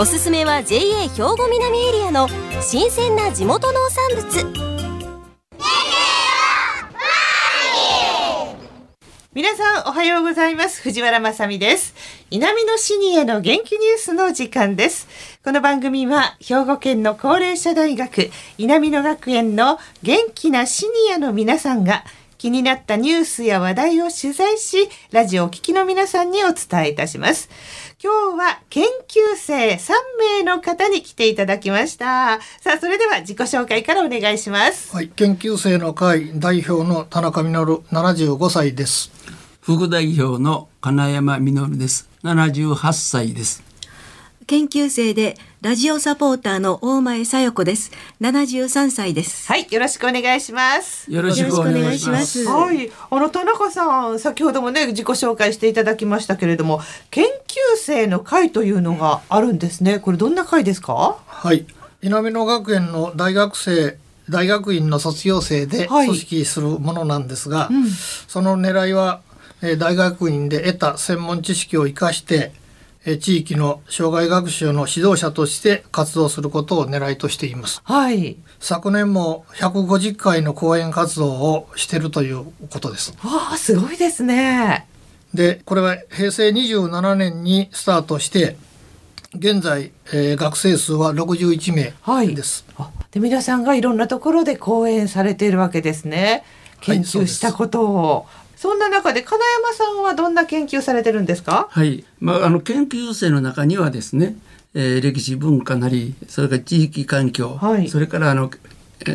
おすすめは JA 兵庫南エリアの新鮮な地元農産物。皆さんおはようございます。藤原まさです。南のシニアの元気ニュースの時間です。この番組は兵庫県の高齢者大学南野学園の元気なシニアの皆さんが気になったニュースや話題を取材し、ラジオを聴きの皆さんにお伝えいたします。今日は研究生3名の方に来ていただきました。さあ、それでは自己紹介からお願いします。はい、研究生の会代表の田中実75歳です。副代表の金山実です。78歳です。研究生でラジオサポーターの大前さよ子です。73歳です。はい、よろしくお願いします。よろしくお願いします。はい、あの田中さん、先ほどもね自己紹介していただきましたけれども、研究生の会というのがあるんですね。これどんな会ですか？はい、稲美野学園の大学生大学院の卒業生で組織するものなんですが、はいうん、その狙いは大学院で得た専門知識を生かして地域の障害学習の指導者として活動することを狙いとしています。はい。昨年も150回の講演活動をしているということです。わあ、すごいですね。で、これは平成27年にスタートして、現在、えー、学生数は61名です。はい、で皆さんがいろんなところで講演されているわけですね。研究したことを。はいそんな中で金山さんはどんな研究されてるんですか？はい、まあ、あの研究生の中にはですね、えー、歴史文化なりそれから地域環境、はい、それからあの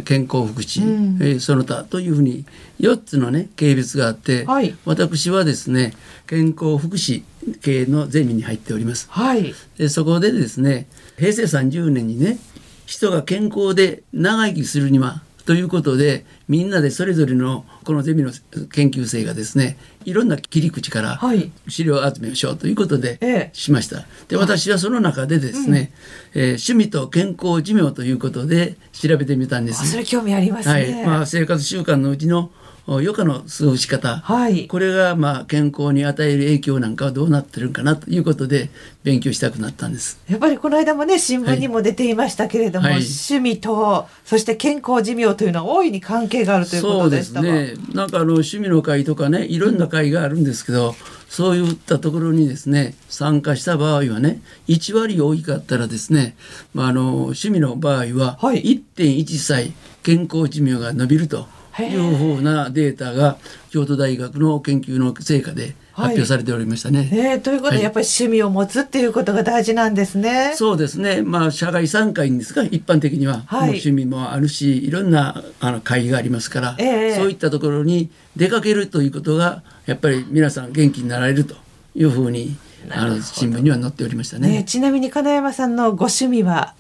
健康福祉、うん、えー、その他というふうに4つのね系別があって、はい、私はですね健康福祉系のゼミに入っております。はい、でそこでですね平成30年にね人が健康で長生きするにはということでみんなでそれぞれのこのゼミの研究生がですねいろんな切り口から資料集めをしようということでしました。で私はその中でですね、うん、えー、趣味と健康寿命ということで調べてみたんです。それ興味ありますね。はい、まあ生活習慣のうちの余暇の過ごし方、はい、これがまあ健康に与える影響なんかはどうなってるかなということで勉強したくなったんです。やっぱりこの間もね新聞にも出ていましたけれども、はい、趣味とそして健康寿命というのは大いに関係があるということでしたそうですね。なんかあの趣味の会とかねいろんな会があるんですけど、うん、そういったところにですね参加した場合はね1割多かったらですね、まあ、あの趣味の場合は1.1歳健康寿命が伸びると。いうふうなデータが京都大学の研究の成果で発表されておりましたね。はい、えー、ということで、やっぱり趣味を持つっていうことが大事なんですね。そうですね。まあ社外参加員ですが一般的には、はい、趣味もあるしいろんなあの会がありますから、えー、そういったところに出かけるということがやっぱり皆さん元気になられるというふうにあの新聞には載っておりましたね。ねちなみに金山さんのご趣味は？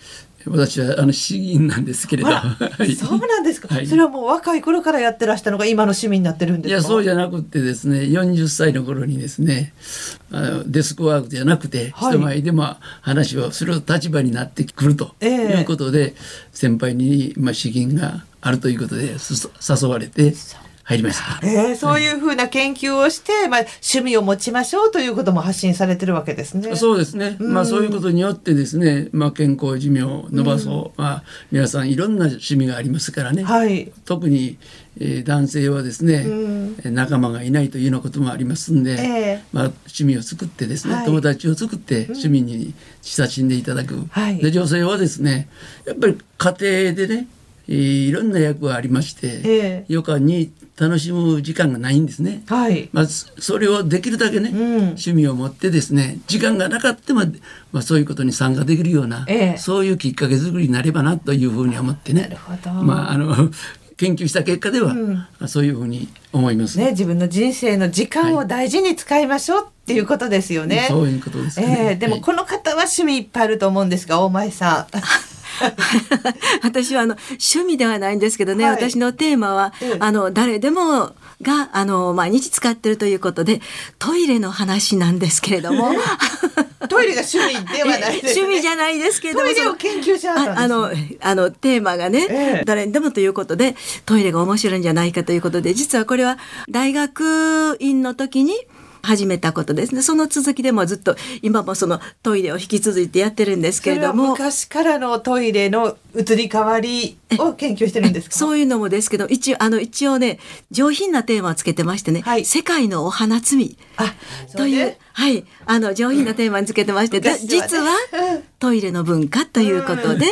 私はあの詩吟なんですけれど、そうなんですか、はい、それはもう若い頃からやってらしたのが今の市民になってるんですいやそうじゃなくてですね40歳の頃にですねあのデスクワークじゃなくて、はい、人前でも話をする立場になってくるということで、えー、先輩に、まあ、詩吟があるということで誘われて。入りました。えー、そういうふうな研究をして、はい、まあ趣味を持ちましょうということも発信されてるわけですね。そうですね。まあそういうことによってですね、まあ健康寿命を伸ばそう。まあ皆さんいろんな趣味がありますからね。はい。特に、えー、男性はですね、仲間がいないというようなこともありますんで、えー、まあ趣味を作ってですね、はい、友達を作って趣味に親しんでいただく。はい、で女性はですね、やっぱり家庭でね。いろんな役がありまして、えー、余暇に楽しむ時間がないんですね。はい。まあ、それをできるだけね、うん、趣味を持ってですね、時間がなかったも、まあ、そういうことに参加できるような、えー、そういうきっかけ作りになればなというふうに思ってね。なるほど。まあ、あの、研究した結果では、うん、そういうふうに思います、ね。自分の人生の時間を大事に使いましょうっっていうことですよね。そういうことですね。えー、でもこの方は趣味いっぱいあると思うんですが、大前さん。私はあの趣味ではないんですけどね、はい、私のテーマは、うん、あの誰でもがあの毎日使ってるということでトイレの話なんですけれども。トイレが趣味ではない、ね、趣味じゃないですけどトイレを研究しあ、ね、あのあのテーマがね、ええ、誰でもということでトイレが面白いんじゃないかということで実はこれは大学院の時に始めたことですね。その続きでもずっと今もそのトイレを引き続いてやってるんですけれども。昔からのトイレの移り変わりを研究してるんですそういうのもですけど一応あの一応ね上品なテーマをつけてましてね、はい、世界のお花摘みという、はいあの上品なテーマにつけてまして、ね、実はトイレの文化ということで、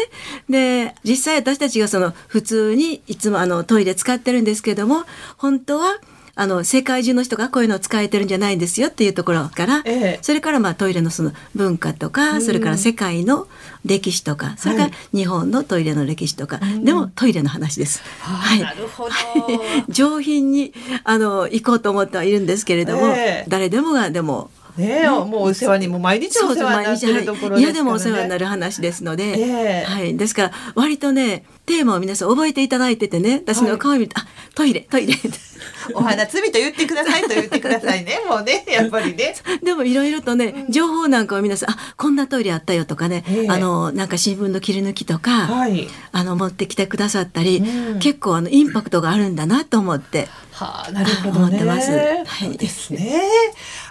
で実際私たちがその普通にいつもあのトイレ使ってるんですけども本当はあの世界中の人がこういうのを使えてるんじゃないんですよっていうところから、ええ、それからまあトイレのその文化とか、うん、それから世界の歴史とかそれから日本のトイレの歴史とか、はい、でもトイレの話です。はい、なるほど。上品にあの行こうと思ってはいるんですけれども、え、誰でもがでもね、もうお世話にも毎日お世話になってるところ、ね、嫌でもお世話になる話ですので、えー、はい、ですから割とねテーマを皆さん覚えていただいててね私の顔見て、はい、あトイレトイレ お花摘みと言ってくださいと言ってくださいね。もうねやっぱりね。でもいろいろとね情報なんかを皆さんあこんなトイレあったよとかね、えー、あのなんか新聞の切り抜きとか、はい、あの持ってきてくださったり、うん、結構あのインパクトがあるんだなと思って。はあ、なるほどね。はい、ですね。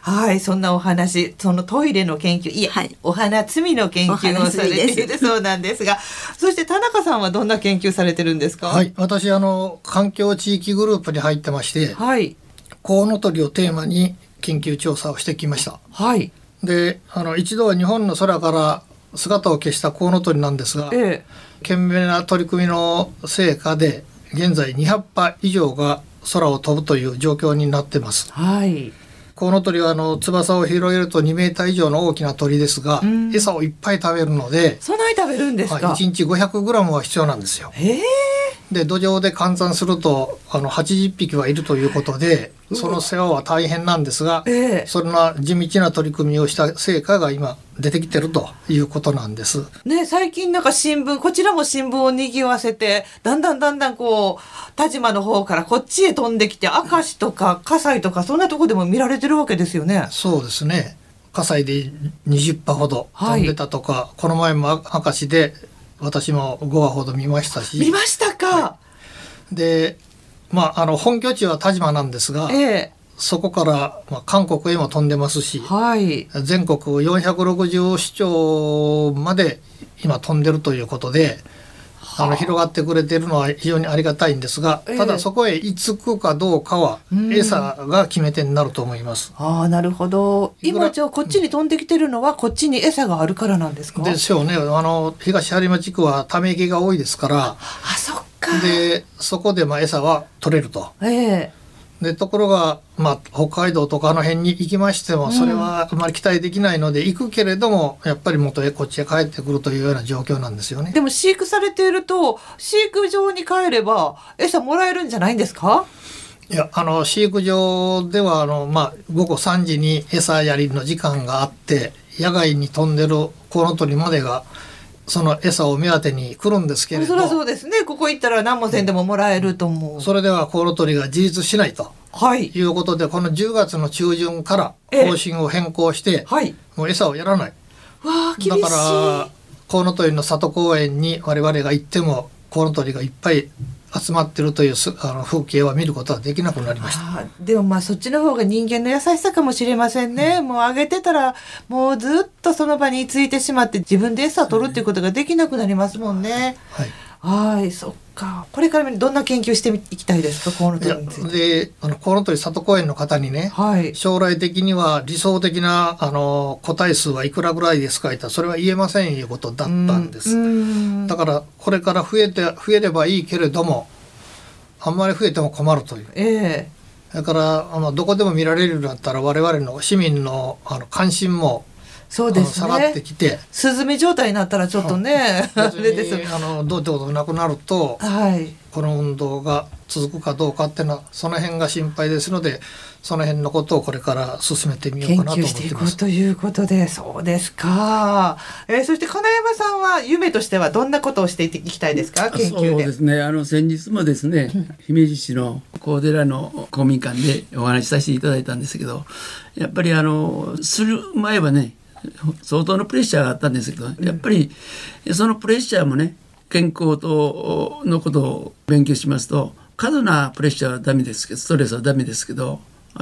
はい、そんなお話、そのトイレの研究、いや、はい、お花摘みの研究をされている。そうなんですが、そして田中さんはどんな研究されてるんですか？はい、私あの環境地域グループに入ってまして、はい、コウノトリをテーマに研究調査をしてきました。はい。で、あの一度は日本の空から姿を消したコウノトリなんですが、ええ、懸命な取り組みの成果で現在200羽以上が空を飛ぶという状況になってます。はい。コウノトリはあの翼を広げると2メーター以上の大きな鳥ですが、餌をいっぱい食べるので、そんなに食べるんですか？1日500グラムは必要なんですよ。へえ。で土壌で換算するとあの80匹はいるということでその世話は大変なんですが、えそんな地道な取り組みをした成果が今出てきてるということなんです。ね最近なんか新聞こちらも新聞を賑わせてだんだんだんだんこう田島の方からこっちへ飛んできて明石とか葛西とかそんなとこでも見られてるわけですよね。そうですね葛西で20羽ほど飛んでたとか、はい、この前も明石で私も5話ほど見ましたし。見ましたか、はい、でまああの本拠地は田島なんですが、ええ、そこから、まあ、韓国へも飛んでますし、はい、全国460市町まで今飛んでるということで。あの広がってくれてるのは非常にありがたいんですが、ただそこへ居つくかどうかは餌が決め手になると思います。ああなるほど。今じゃあこっちに飛んできてるのはこっちに餌があるからなんですか？ですよね。あの東播磨地区はため池が多いですから。あそっか。でそこでまあ餌は取れると。ええーでところが、まあ、北海道とかあの辺に行きましてもそれはあまり期待できないので、行くけれどもやっぱり元へこっちへ帰ってくるというような状況なんですよね。でも飼育されていると飼育場に帰れば餌もらえるんじゃないんですか？いやあの飼育場ではあの、まあ、午後3時に餌やりの時間があって野外に飛んでるコウノトリまでがその餌を目当てに来るんですけれど。そりゃそうですね。ここ行ったら何もせんでももらえると思う、それではコウノトリが自立しないと、はい、いうことでこの10月の中旬から方針を変更して、はい、もう餌をやらない。わだからコウノトリの里公園に我々が行ってもコウノトリがいっぱい集まってるというあの風景は見ることはできなくなりました。でもまあそっちの方が人間の優しさかもしれませんね、うん、もうあげてたらもうずっとその場についてしまって自分で餌を取るっていうことができなくなりますもんね。はいはいそっか。これからどんな研究していきたいですかコウノトリについて。であのコウノトリ里公園の方にね、はい、将来的には理想的なあの個体数はいくらぐらいですか言ったらそれは言えませんいうことだったんです。だからこれから増えて増えればいいけれどもあんまり増えても困るという。えーだからあのどこでも見られるようになったら我々の市民のあの関心もそうです下がってきて。スズメ状態になったらちょっとね、あれですあのどうってことなくなると、はい、この運動が続くかどうかっていうのはその辺が心配ですのでその辺のことをこれから進めてみようかなと思ってます。ということでそうですか、えー、そして金山さんは夢としてはどんなことをしていきたいですか？研究そうですね。あの先日もですね姫路市の高寺の公民館でお話しさせていただいたんですけどやっぱりあのする前はね相当のプレッシャーがあったんですけどやっぱりそのプレッシャーもね健康とのことを勉強しますと過度なプレッシャーはダメですけどストレスはダメですけど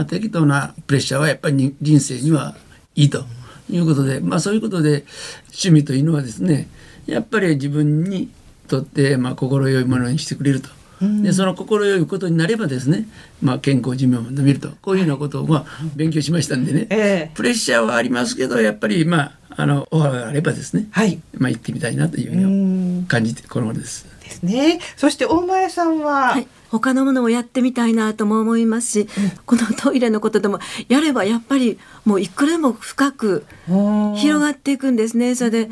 適当なプレッシャーはやっぱり人生にはいいということで、まあ、そういうことで趣味というのはですねやっぱり自分にとってまあ心よいものにしてくれると。でその心よいことになればですね、まあ、健康寿命も伸びると。こういうようなことをまあ勉強しましたんでね、えー、プレッシャーはありますけどやっぱりまああのオファーがあればですね、はい、まあ行ってみたいなというふうに感じてこの頃です。ですね。そして大前さんは、はい、他のものもやってみたいなとも思いますし、うん、このトイレのことでもやればやっぱりもういくらでも深く広がっていくんですね。それで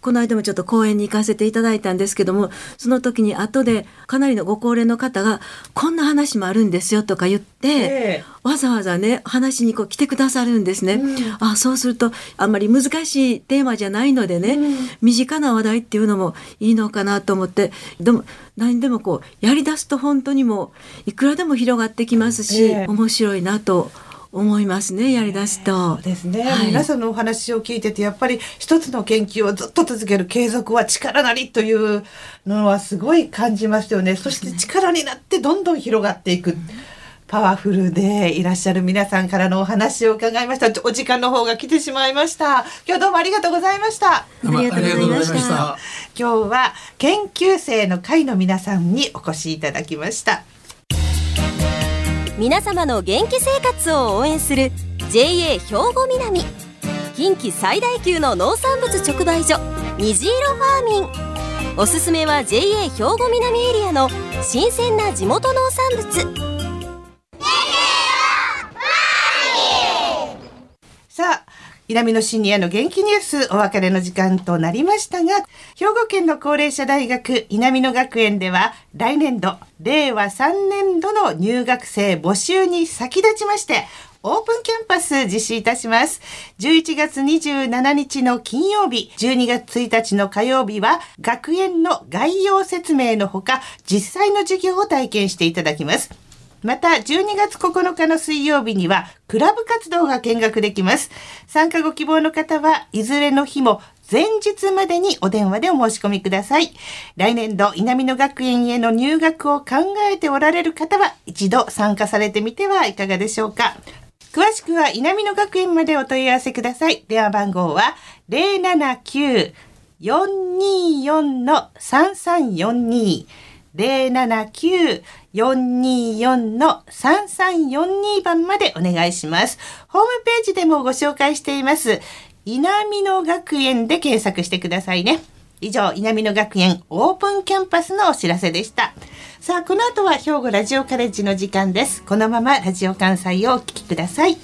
この間もちょっと講演に行かせていただいたんですけどもその時に後でかなりのご高齢の方がこんな話もあるんですよとか言って、えー、わざわざね話にこう来てくださるんですね。うん、あそうするとあんまり難しいテーマじゃないのでね、うん、身近な話題っていうのもいいのかなと思ってでも何でもこうやりだすと本当にもいくらでも広がってきますし、えー、面白いなと思いますねやりだすと。そうですね、はい、皆さんのお話を聞いててやっぱり一つの研究をずっと続ける継続は力なりというのはすごい感じますよね。そして力になってどんどん広がっていく。パワフルでいらっしゃる皆さんからのお話を伺いました。お時間の方が来てしまいました。今日どうもありがとうございました。ありがとうございました。今日は研究生の会の皆さんにお越しいただきました。皆様の元気生活を応援する JA 兵庫南近畿最大級の農産物直売所虹色ファーミンおすすめは JA 兵庫南エリアの新鮮な地元農産物南のシニアの元気ニュースお別れの時間となりましたが、兵庫県の高齢者大学南野学園では来年度、令和3年度の入学生募集に先立ちまして、オープンキャンパス実施いたします。11月27日の金曜日、12月1日の火曜日は、学園の概要説明のほか、実際の授業を体験していただきます。また、12月9日の水曜日には、クラブ活動が見学できます。参加ご希望の方は、いずれの日も前日までにお電話でお申し込みください。来年度、稲美野学園への入学を考えておられる方は、一度参加されてみてはいかがでしょうか。詳しくは、稲美野学園までお問い合わせください。電話番号は、079-424-3342。079-424-3342番までお願いします。ホームページでもご紹介しています。稲美野学園で検索してくださいね。以上、稲美野学園オープンキャンパスのお知らせでした。さあ、この後は兵庫ラジオカレッジの時間です。このままラジオ関西をお聞きください。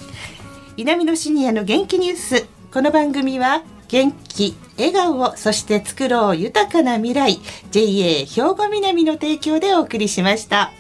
稲美野シニアの元気ニュース。この番組は元気、笑顔そして作ろう豊かな未来 JA 兵庫南の提供でお送りしました。